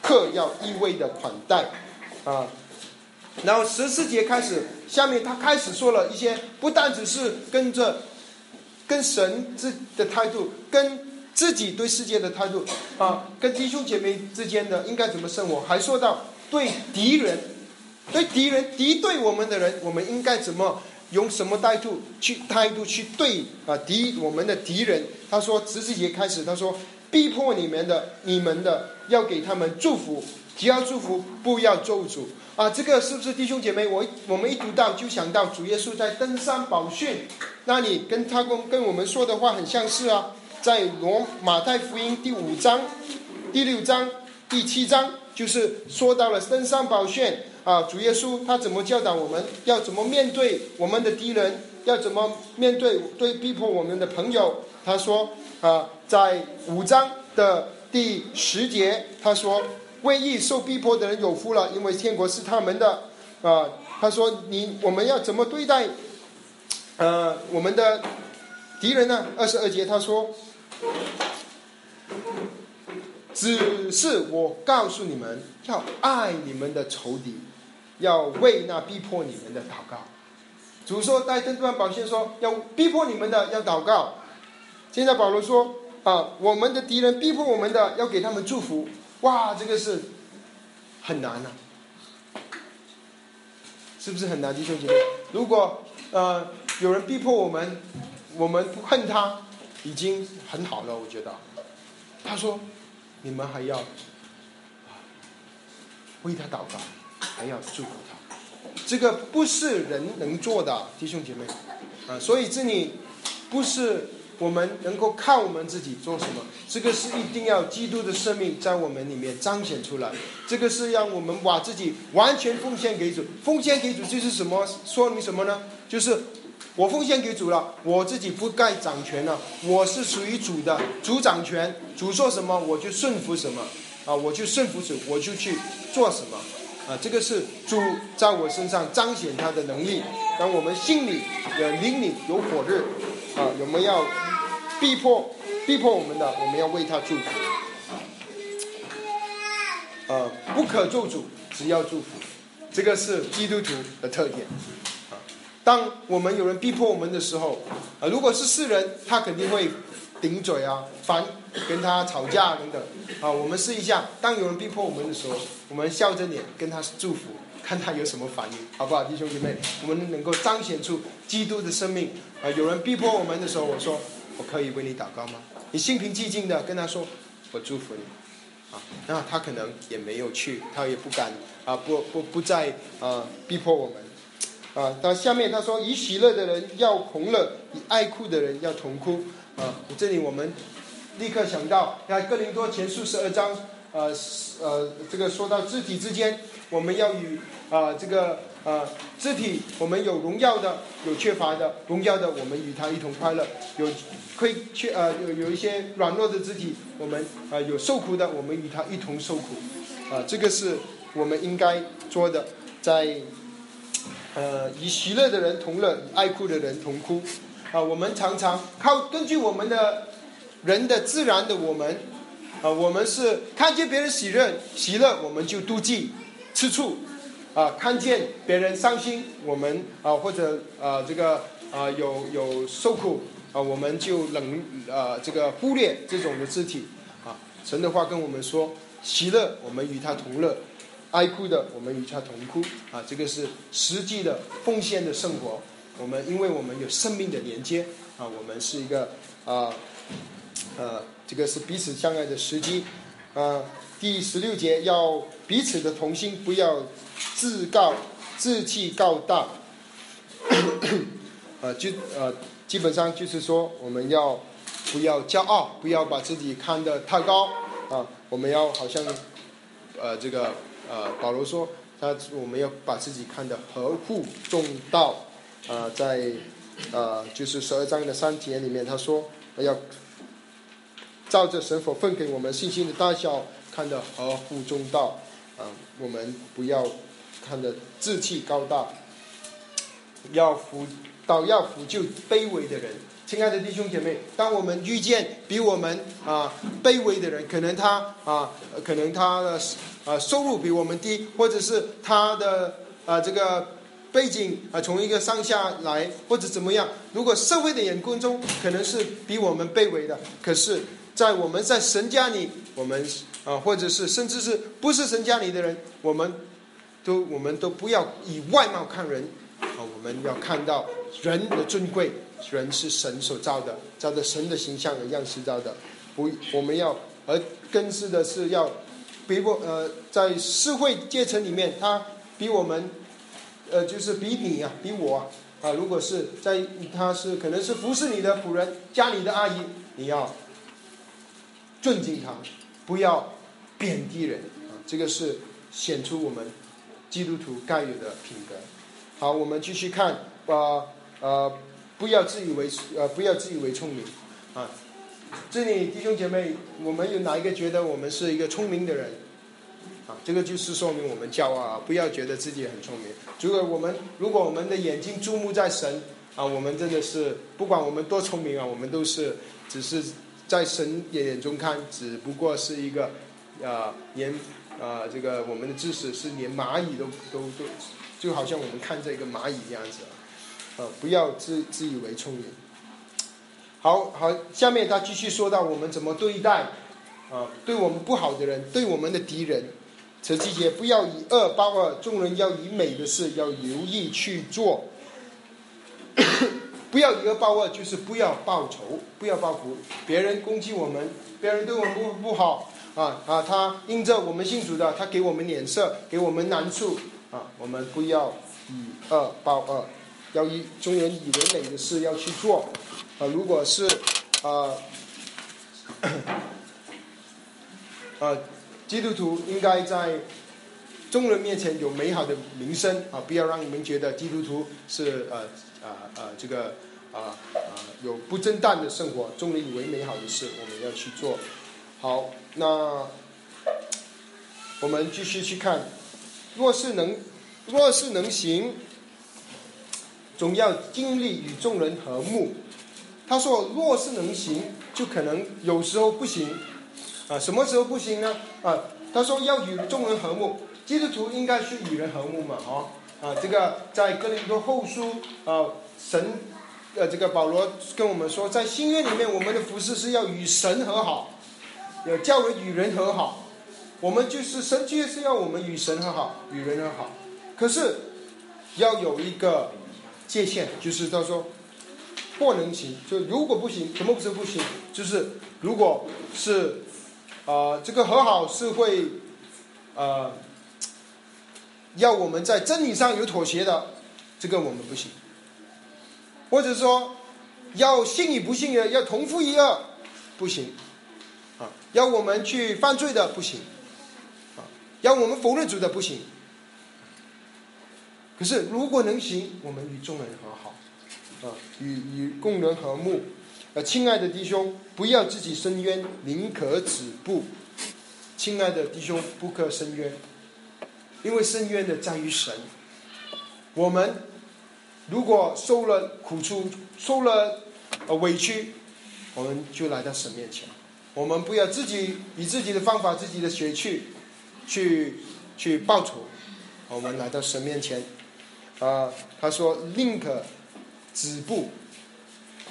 客要一味的款待啊。然后十四节开始，下面他开始说了一些，不单只是跟着，跟神之的态度，跟自己对世界的态度，啊，跟弟兄姐妹之间的应该怎么生活，还说到对敌人，对敌人敌对我们的人，我们应该怎么用什么态度去态度去对啊敌我们的敌人。他说十四节开始，他说逼迫你们的你们的要给他们祝福，只要祝福，不要咒诅。啊，这个是不是弟兄姐妹？我我们一读到就想到主耶稣在登山宝训，那你跟他跟跟我们说的话很相似啊。在罗马太福音第五章、第六章、第七章，就是说到了登山宝训啊。主耶稣他怎么教导我们要怎么面对我们的敌人，要怎么面对对逼迫我们的朋友？他说啊，在五章的第十节，他说。为义受逼迫的人有福了，因为天国是他们的。啊，他说：“你我们要怎么对待，呃，我们的敌人呢？”二十二节他说：“只是我告诉你们，要爱你们的仇敌，要为那逼迫你们的祷告。”主说：“在这段宝训说，要逼迫你们的要祷告。”现在保罗说：“啊，我们的敌人逼迫我们的，要给他们祝福。”哇，这个是很难呐，是不是很难，弟兄姐妹？如果呃有人逼迫我们，我们不恨他，已经很好了，我觉得。他说，你们还要为他祷告，还要祝福他，这个不是人能做的，弟兄姐妹啊，所以这里不是。我们能够靠我们自己做什么？这个是一定要基督的生命在我们里面彰显出来。这个是让我们把自己完全奉献给主。奉献给主就是什么？说明什么呢？就是我奉献给主了，我自己不该掌权了，我是属于主的，主掌权，主做什么我就顺服什么啊，我就顺服主，我就去做什么啊。这个是主在我身上彰显他的能力，让我们心里有灵里有火热啊，我们要。逼迫，逼迫我们的，我们要为他祝福。呃，不可咒诅，只要祝福，这个是基督徒的特点。啊，当我们有人逼迫我们的时候，啊，如果是世人，他肯定会顶嘴啊，烦，跟他吵架等等。啊，我们试一下，当有人逼迫我们的时候，我们笑着脸跟他祝福，看他有什么反应，好不好，弟兄姐妹？我们能够彰显出基督的生命。啊，有人逼迫我们的时候，我说。我可以为你祷告吗？你心平气静的跟他说：“我祝福你。”啊，那他可能也没有去，他也不敢啊，不不不再啊逼迫我们。啊，到下面他说：“以喜乐的人要同乐，以爱哭的人要同哭。”啊，这里我们立刻想到，那哥林多前书十二章，呃呃，这个说到肢体之间，我们要与啊这个。呃，肢体我们有荣耀的，有缺乏的，荣耀的我们与他一同快乐；有亏缺呃有有一些软弱的肢体，我们啊有受苦的，我们与他一同受苦。啊，这个是我们应该做的，在呃与喜乐的人同乐，与爱哭的人同哭。啊，我们常常靠根据我们的人的自然的我们，啊，我们是看见别人喜乐喜乐，我们就妒忌吃醋。啊，看见别人伤心，我们啊或者啊这个啊有有受苦，啊，我们就冷啊这个忽略这种的肢体啊。神的话跟我们说，喜乐我们与他同乐，哀哭的我们与他同哭啊。这个是实际的奉献的生活。我们因为我们有生命的连接啊，我们是一个啊呃这个是彼此相爱的时机啊。第十六节要彼此的同心，不要自高志气高大。呃，就呃，基本上就是说，我们要不要骄傲，不要把自己看得太高啊。我们要好像呃，这个呃，保罗说，他我们要把自己看得合乎重道啊，在呃，就是十二章的三节里面，他说要照着神所分给我们信心的大小，看得合乎中道啊。我们不要看得志气高大。要扶，到要扶救卑微的人。亲爱的弟兄姐妹，当我们遇见比我们啊卑微的人，可能他啊，可能他的啊收入比我们低，或者是他的啊这个背景啊从一个上下来，或者怎么样。如果社会的眼光中可能是比我们卑微的，可是，在我们在神家里，我们啊，或者是甚至是不是神家里的人，我们都我们都不要以外貌看人。啊，我们要看到人的尊贵，人是神所造的，照着神的形象的样式造的。不，我们要而更是的是要比我呃，在社会阶层里面，他比我们呃，就是比你啊，比我啊，如果是在他是可能是服侍你的仆人，家里的阿姨，你要尊敬他，不要贬低人啊，这个是显出我们基督徒该有的品格。好，我们继续看，呃呃，不要自以为呃不要自以为聪明，啊，这里弟兄姐妹，我们有哪一个觉得我们是一个聪明的人？啊，这个就是说明我们骄傲啊，不要觉得自己很聪明。如果我们如果我们的眼睛注目在神，啊，我们真的是不管我们多聪明啊，我们都是只是在神眼中看，只不过是一个，啊，连啊这个我们的知识是连蚂蚁都都都。就好像我们看这个蚂蚁这样子，呃，不要自自以为聪明。好好，下面他继续说到我们怎么对待啊，对我们不好的人，对我们的敌人。此季节不要以恶报恶，众人要以美的事要留意去做。不要以恶报恶，就是不要报仇，不要报复。别人攻击我们，别人对我们不不好啊啊，他因着我们信主的，他给我们脸色，给我们难处。啊，我们不要以恶报恶，要以中人以为美的事要去做。啊，如果是啊 啊，基督徒应该在众人面前有美好的名声啊，不要让你们觉得基督徒是呃啊啊这个啊啊有不正当的生活。众人以为美好的事，我们要去做。好，那我们继续去看。若是能，若是能行，总要经历与众人和睦。他说：“若是能行，就可能有时候不行。啊，什么时候不行呢？啊，他说要与众人和睦。基督徒应该是与人和睦嘛？哦，啊，这个在哥林多后书啊，神呃，这个保罗跟我们说，在新约里面，我们的服饰是要与神和好，要教人与人和好。”我们就是神，就是要我们与神和好，与人和好。可是要有一个界限，就是他说不能行。就如果不行，什么不是不行？就是如果是啊，这个和好是会啊，要我们在真理上有妥协的，这个我们不行。或者说要信与不信的，要同父一二，不行。啊，要我们去犯罪的，不行。啊要我们否认主的不行，可是如果能行，我们与众人和好，啊，与与共人和睦。呃，亲爱的弟兄，不要自己伸冤，宁可止步。亲爱的弟兄，不可伸冤，因为深渊的在于神。我们如果受了苦处，受了委屈，我们就来到神面前。我们不要自己以自己的方法、自己的血去。去去报仇，我们来到神面前，啊，他说宁可止步，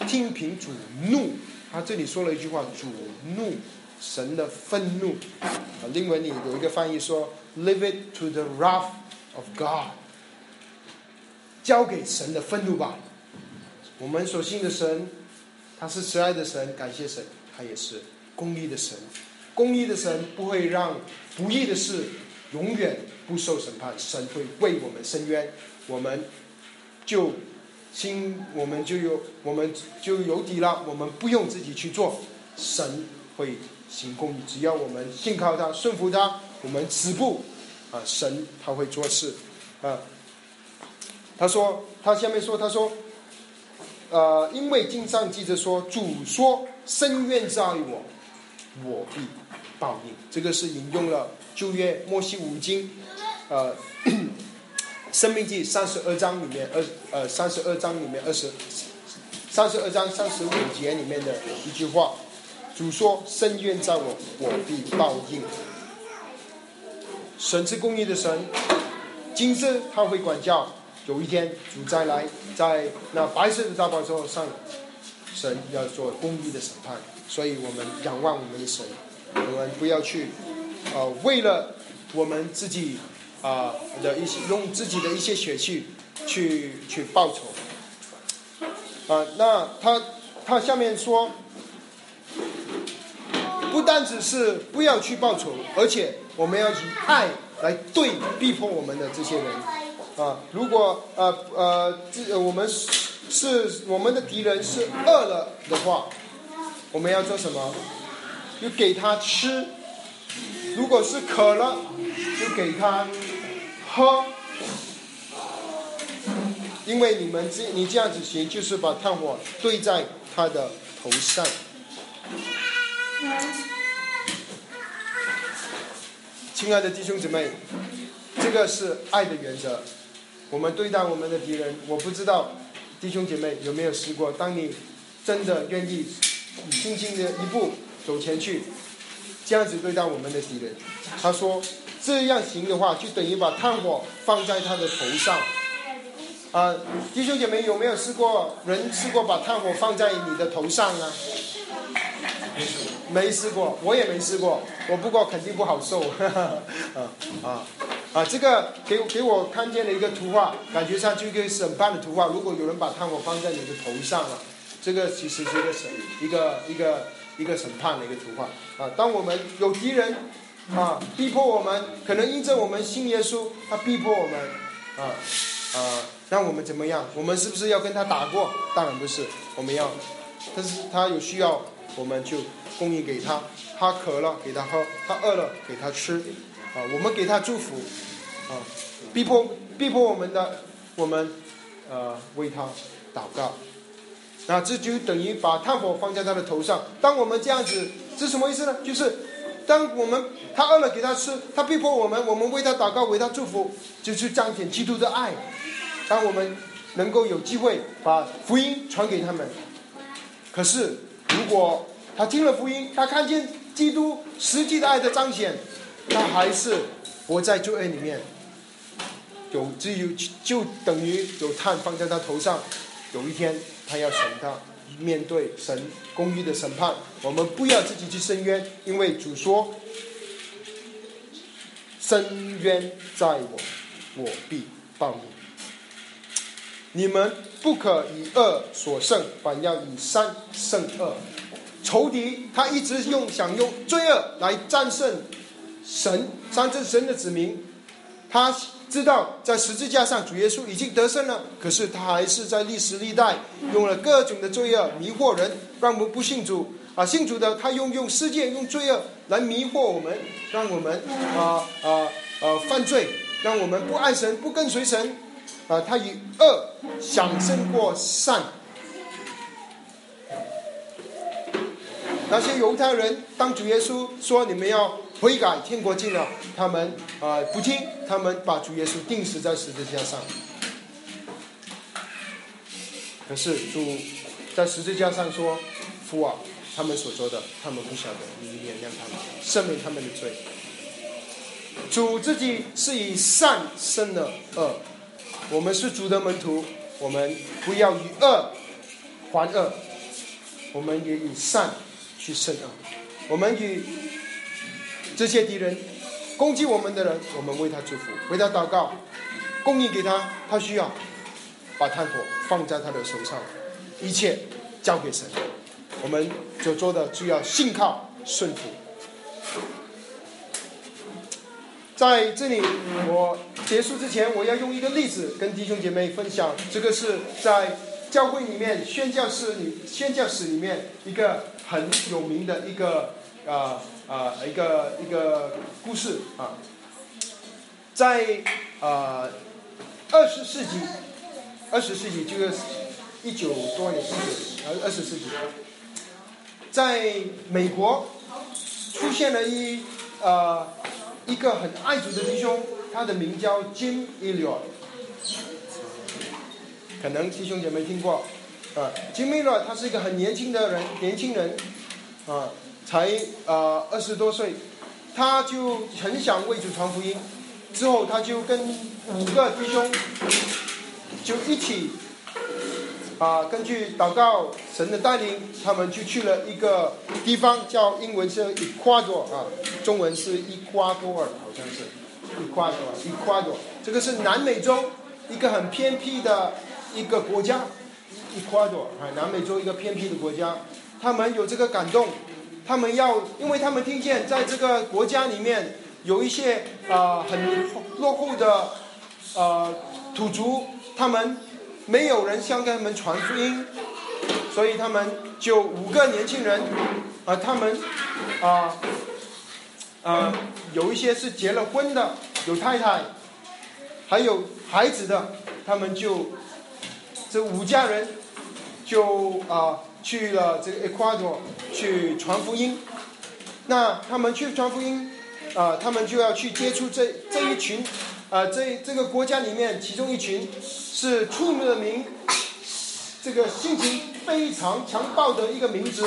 听凭主怒。他这里说了一句话：主怒，神的愤怒。啊，英文里有一个翻译说：“Leave it to the wrath of God。”交给神的愤怒吧。我们所信的神，他是慈爱的神，感谢神，他也是公义的神。公义的神不会让不义的事永远不受审判，神会为我们伸冤，我们就心我们就有我们就有底了，我们不用自己去做，神会行公义，只要我们信靠他，顺服他，我们止步啊，神他会做事啊。他说，他下面说，他说，呃，因为经上记着说，主说，深渊在我，我必报应。这个是引用了旧约摩西五经，呃，生命记三十二章里面二呃三十二章里面二十三十二章三十五节里面的一句话，主说，深渊在我，我必报应。神是公义的神，今生他会管教。有一天主再来，在那白色的大宝座上，神要做公义的审判，所以我们仰望我们的神，我们不要去，呃，为了我们自己啊的一些用自己的一些血气去去报仇，啊，那他他下面说，不单只是不要去报仇，而且我们要以爱来对逼迫我们的这些人。啊，如果呃呃，这我们是我们的敌人是饿了的话，我们要做什么？就给他吃；如果是渴了，就给他喝。因为你们这你这样子行，就是把炭火堆在他的头上。亲爱的弟兄姊妹，这个是爱的原则。我们对待我们的敌人，我不知道弟兄姐妹有没有试过。当你真的愿意轻轻的一步走前去，这样子对待我们的敌人，他说这样行的话，就等于把炭火放在他的头上。啊，弟兄姐妹有没有试过？人试过把炭火放在你的头上啊？没试过，我也没试过。我不过肯定不好受。啊啊。啊，这个给给我看见了一个图画，感觉上就一个审判的图画。如果有人把炭火放在你的头上了，这个其实是一个审一个一个一个审判的一个图画。啊，当我们有敌人啊逼迫我们，可能因着我们信耶稣，他逼迫我们啊啊，让我们怎么样？我们是不是要跟他打过？当然不是，我们要，但是他有需要，我们就供应给他。他渴了给他喝，他饿了给他吃。啊，我们给他祝福，啊，逼迫逼迫我们的，我们呃为他祷告，那这就等于把炭火放在他的头上。当我们这样子，这什么意思呢？就是当我们他饿了给他吃，他逼迫我们，我们为他祷告，为他祝福，就去彰显基督的爱。当我们能够有机会把福音传给他们，可是如果他听了福音，他看见基督实际的爱的彰显。他还是活在罪恶里面，有只有就等于有炭放在他头上，有一天他要审他，面对神公义的审判。我们不要自己去伸冤，因为主说：“深冤在我，我必报应。”你们不可以恶所胜，反要以善胜恶。仇敌他一直用想用罪恶来战胜。神，三正神的子民，他知道在十字架上主耶稣已经得胜了，可是他还是在历史历代用了各种的罪恶迷惑人，让我们不信主啊！信主的他用用世界用罪恶来迷惑我们，让我们啊啊啊犯罪，让我们不爱神不跟随神啊！他以恶想胜过善。那些犹太人当主耶稣说你们要。悔改，天国进了，他们啊不听，他们把主耶稣钉死在十字架上。可是主在十字架上说：“父啊，他们所做的，他们不晓得，你原谅他们，赦免他们的罪。”主自己是以善胜了恶，我们是主的门徒，我们不要以恶还恶，我们也以善去胜恶。我们与这些敌人攻击我们的人，我们为他祝福，为他祷告，供应给他他需要，把炭火放在他的手上，一切交给神。我们所做的就要信靠顺服。在这里，我结束之前，我要用一个例子跟弟兄姐妹分享。这个是在教会里面宣教室里、宣教室里面一个很有名的一个啊啊一个一个故事啊。在啊二十世纪，二十世纪就是一九多年，一九呃二十世纪，在美国出现了一呃。一个很爱主的弟兄，他的名叫金伊略，可能弟兄姐妹听过，啊，金伊略他是一个很年轻的人，年轻人，啊，才啊二十多岁，他就很想为主传福音，之后他就跟五个弟兄就一起。啊，根据祷告神的带领，他们就去了一个地方，叫英文是 Ecuador 啊，中文是伊瓜多尔，好像是 Ecuador，Ecuador，这个是南美洲一个很偏僻的一个国家，Ecuador 啊，南美洲一个偏僻的国家，他们有这个感动，他们要，因为他们听见在这个国家里面有一些啊很落后的呃土族，他们。没有人向他们传福音，所以他们就五个年轻人，啊，他们啊啊有一些是结了婚的，有太太，还有孩子的，他们就这五家人就啊去了这个 Ecuador 去传福音。那他们去传福音，啊，他们就要去接触这这一群。啊，这这个国家里面，其中一群是出了名，这个性情非常强暴的一个民族，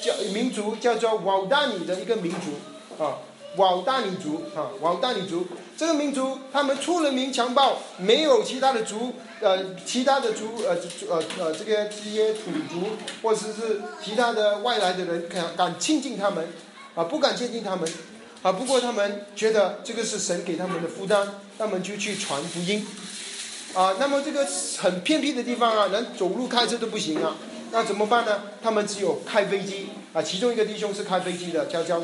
叫民族叫做瓦达尼的一个民族啊，瓦达尼族啊，瓦达尼族这个民族，他们出了名强暴，没有其他的族呃，其他的族呃呃呃这个这些土族或者是其他的外来的人敢敢亲近他们啊，不敢接近他们。啊，不过他们觉得这个是神给他们的负担，他们就去传福音。啊，那么这个很偏僻的地方啊，连走路开车都不行啊，那怎么办呢？他们只有开飞机。啊，其中一个弟兄是开飞机的，叫叫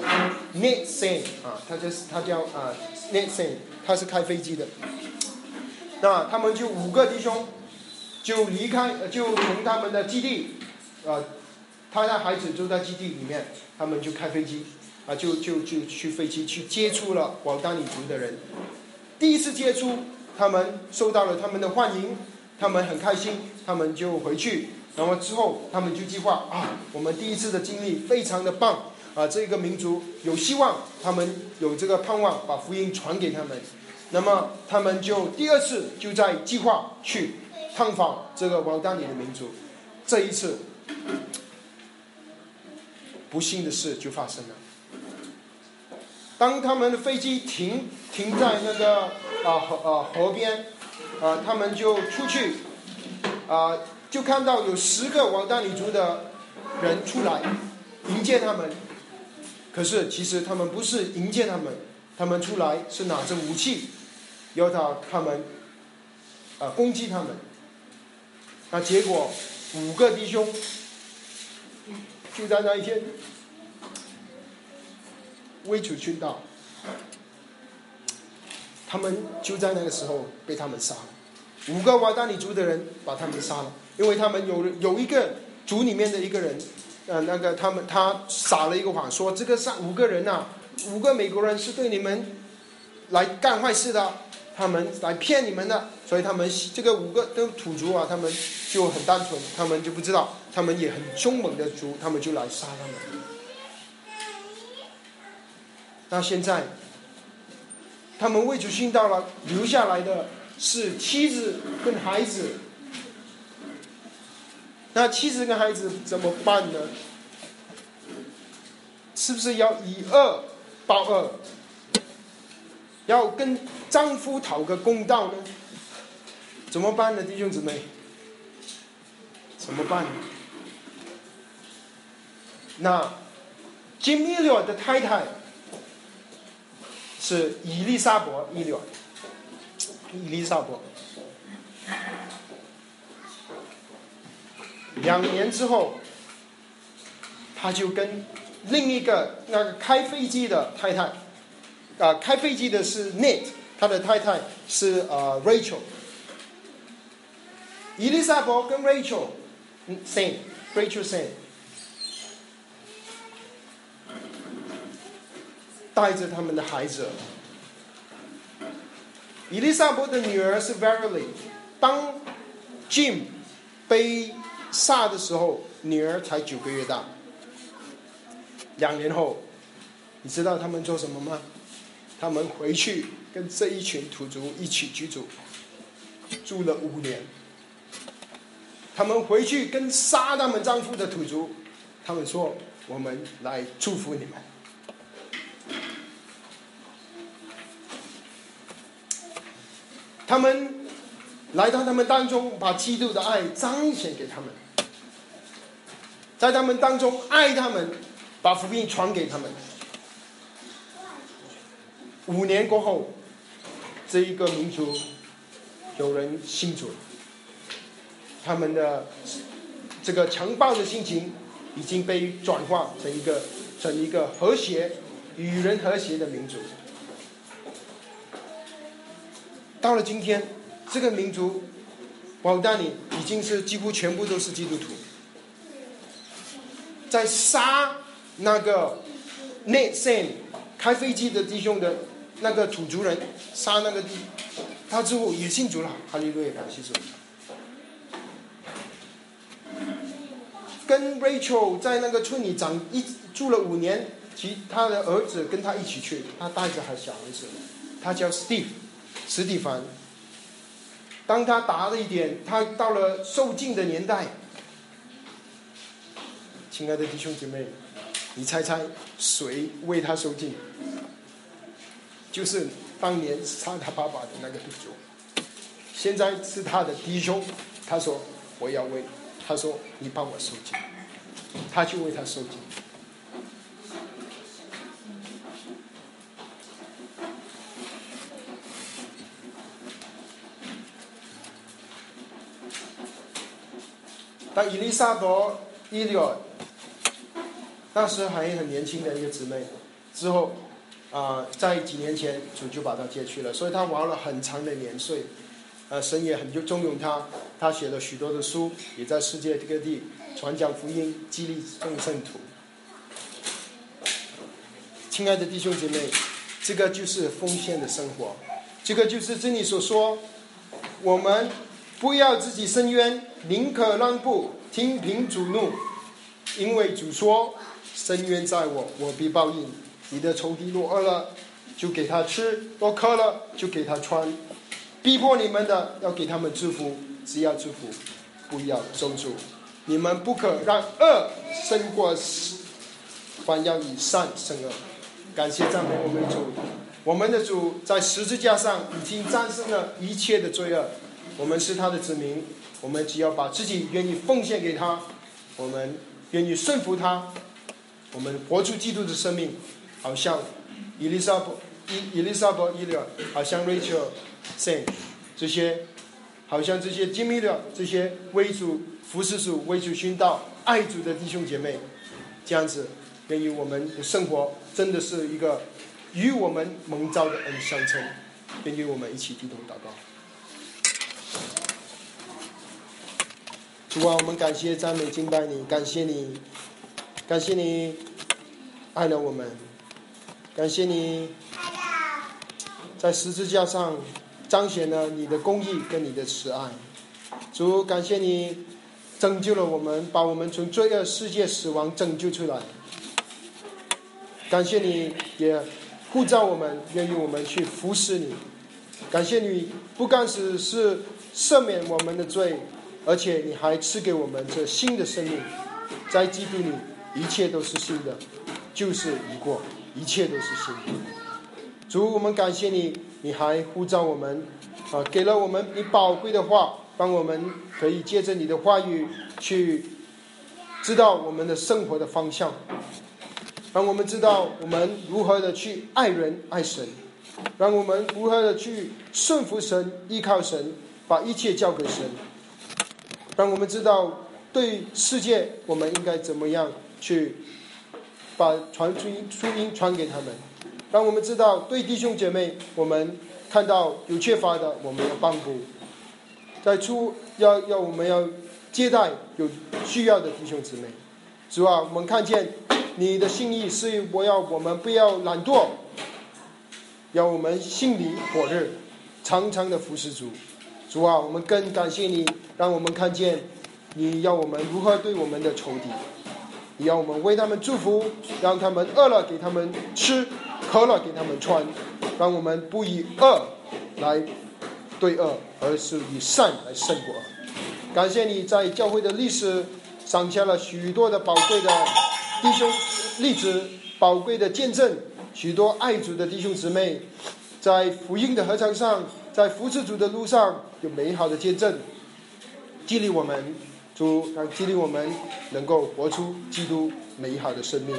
Nathan 啊，他就是他叫啊 Nathan，他是开飞机的。那他们就五个弟兄就离开，就从他们的基地，啊，他的孩子就在基地里面，他们就开飞机。啊，就就就去飞机去接触了广大女族的人，第一次接触，他们受到了他们的欢迎，他们很开心，他们就回去，然后之后他们就计划啊，我们第一次的经历非常的棒，啊，这个民族有希望，他们有这个盼望，把福音传给他们，那么他们就第二次就在计划去探访这个广大里的民族，这一次，不幸的事就发生了。当他们的飞机停停在那个啊河啊河边，啊，他们就出去，啊，就看到有十个王大女族的人出来迎接他们。可是其实他们不是迎接他们，他们出来是拿着武器，要他他们啊攻击他们。那结果五个弟兄就在那一天。微楚殉道，他们就在那个时候被他们杀了。五个瓦达里族的人把他们杀了，因为他们有有一个族里面的一个人，呃，那个他们他撒了一个谎，说这个三五个人呐，五个美国人是对你们来干坏事的，他们来骗你们的，所以他们这个五个都土族啊，他们就很单纯，他们就不知道，他们也很凶猛的族，他们就来杀他们。那现在，他们为主殉道了，留下来的是妻子跟孩子。那妻子跟孩子怎么办呢？是不是要以恶报恶？要跟丈夫讨个公道呢？怎么办呢，弟兄姊妹？怎么办？那金米略的太太是伊丽莎白伊略，伊丽莎白。两年之后，他就跟另一个那个开飞机的太太，啊，开飞机的是 Nate，他的太太是呃 Rachel。伊丽莎白跟 Rachel，嗯带着他们的孩子。伊丽莎白的女儿是 Verily，当 Jim 被杀的时候，女儿才九个月大。两年后，你知道他们做什么吗？他们回去跟这一群土族一起居住，住了五年。他们回去跟杀他们丈夫的土族，他们说：“我们来祝福你们。”他们来到他们当中，把基督的爱彰显给他们。在他们当中爱他们，把福音传给他们。五年过后，这一个民族有人信主，他们的这个强暴的心情已经被转化成一个成一个和谐、与人和谐的民族。到了今天，这个民族，保大里已经是几乎全部都是基督徒。在杀那个内线开飞机的弟兄的那个土族人，杀那个地，他之后也信主了，哈利路亚，感谢主。跟 Rachel 在那个村里长一住了五年，其他的儿子跟他一起去，他带着还小儿子，他叫 Steve，史蒂凡。当他大了一点，他到了受尽的年代。亲爱的弟兄姐妹，你猜猜谁为他受尽？就是当年杀他爸爸的那个弟兄。现在是他的弟兄，他说我要为，他说你帮我受尽，他就为他受尽。当伊丽莎白伊利尔。那时还很年轻的一个姊妹，之后，啊，在几年前主就把她接去了，所以她玩了很长的年岁，呃，神也很就重用她，她写了许多的书，也在世界各地传讲福音，激励众圣徒。亲爱的弟兄姐妹，这个就是奉献的生活，这个就是真理所说，我们不要自己伸冤，宁可让步，听凭主怒，因为主说。深渊在我，我必报应。你的仇敌若饿了，就给他吃；若渴了，就给他穿。逼迫你们的，要给他们祝福，只要祝福，不要咒诅。你们不可让恶胜过死，反要以善胜恶。感谢赞美我们主，我们的主在十字架上已经战胜了一切的罪恶。我们是他的子民，我们只要把自己愿意奉献给他，我们愿意顺服他。我们活出基督的生命，好像伊丽莎白、伊伊丽莎白、伊利亚，好像 Rachel、Saint 这些，好像这些精密的这些为主服侍主、为主殉道、爱主的弟兄姐妹，这样子，愿意我们的生活真的是一个与我们蒙召的恩相称。愿意我们一起低头祷告。主啊，我们感谢赞美敬拜你，感谢你。感谢你爱了我们，感谢你在十字架上彰显了你的公义跟你的慈爱。主，感谢你拯救了我们，把我们从罪恶世界死亡拯救出来。感谢你也护照我们，愿意我们去服侍你。感谢你不单只是赦免我们的罪，而且你还赐给我们这新的生命，在基督里。一切都是新的，就是已过，一切都是新的。主，我们感谢你，你还呼召我们，啊，给了我们你宝贵的话，帮我们可以借着你的话语去知道我们的生活的方向，让我们知道我们如何的去爱人爱神，让我们如何的去顺服神、依靠神，把一切交给神，让我们知道对世界我们应该怎么样去把传福音、福音传给他们，让我们知道对弟兄姐妹我们看到有缺乏的，我们要帮助。在出要要我们要接待有需要的弟兄姊妹，主啊，我们看见你的心意是我要我们不要懒惰，要我们心里火热，常常的服侍主。主啊，我们更感谢你，让我们看见你要我们如何对我们的仇敌，你要我们为他们祝福，让他们饿了给他们吃，渴了给他们穿，让我们不以恶来。对恶，而是以善来胜过。感谢你在教会的历史上下了许多的宝贵的弟兄例子，宝贵的见证，许多爱主的弟兄姊妹，在福音的合唱上，在扶持主的路上有美好的见证，激励我们，主让激励我们能够活出基督美好的生命。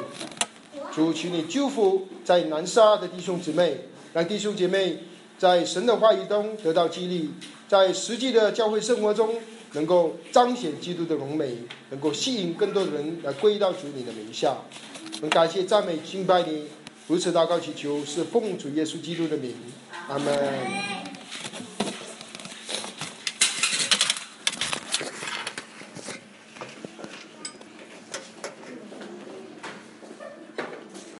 主，请你祝福在南沙的弟兄姊妹，让弟兄姐妹。在神的话语中得到激励，在实际的教会生活中能够彰显基督的荣美，能够吸引更多的人来归到主你的名下。很感谢赞美敬拜你，如此祷告祈求是奉主耶稣基督的名，阿门。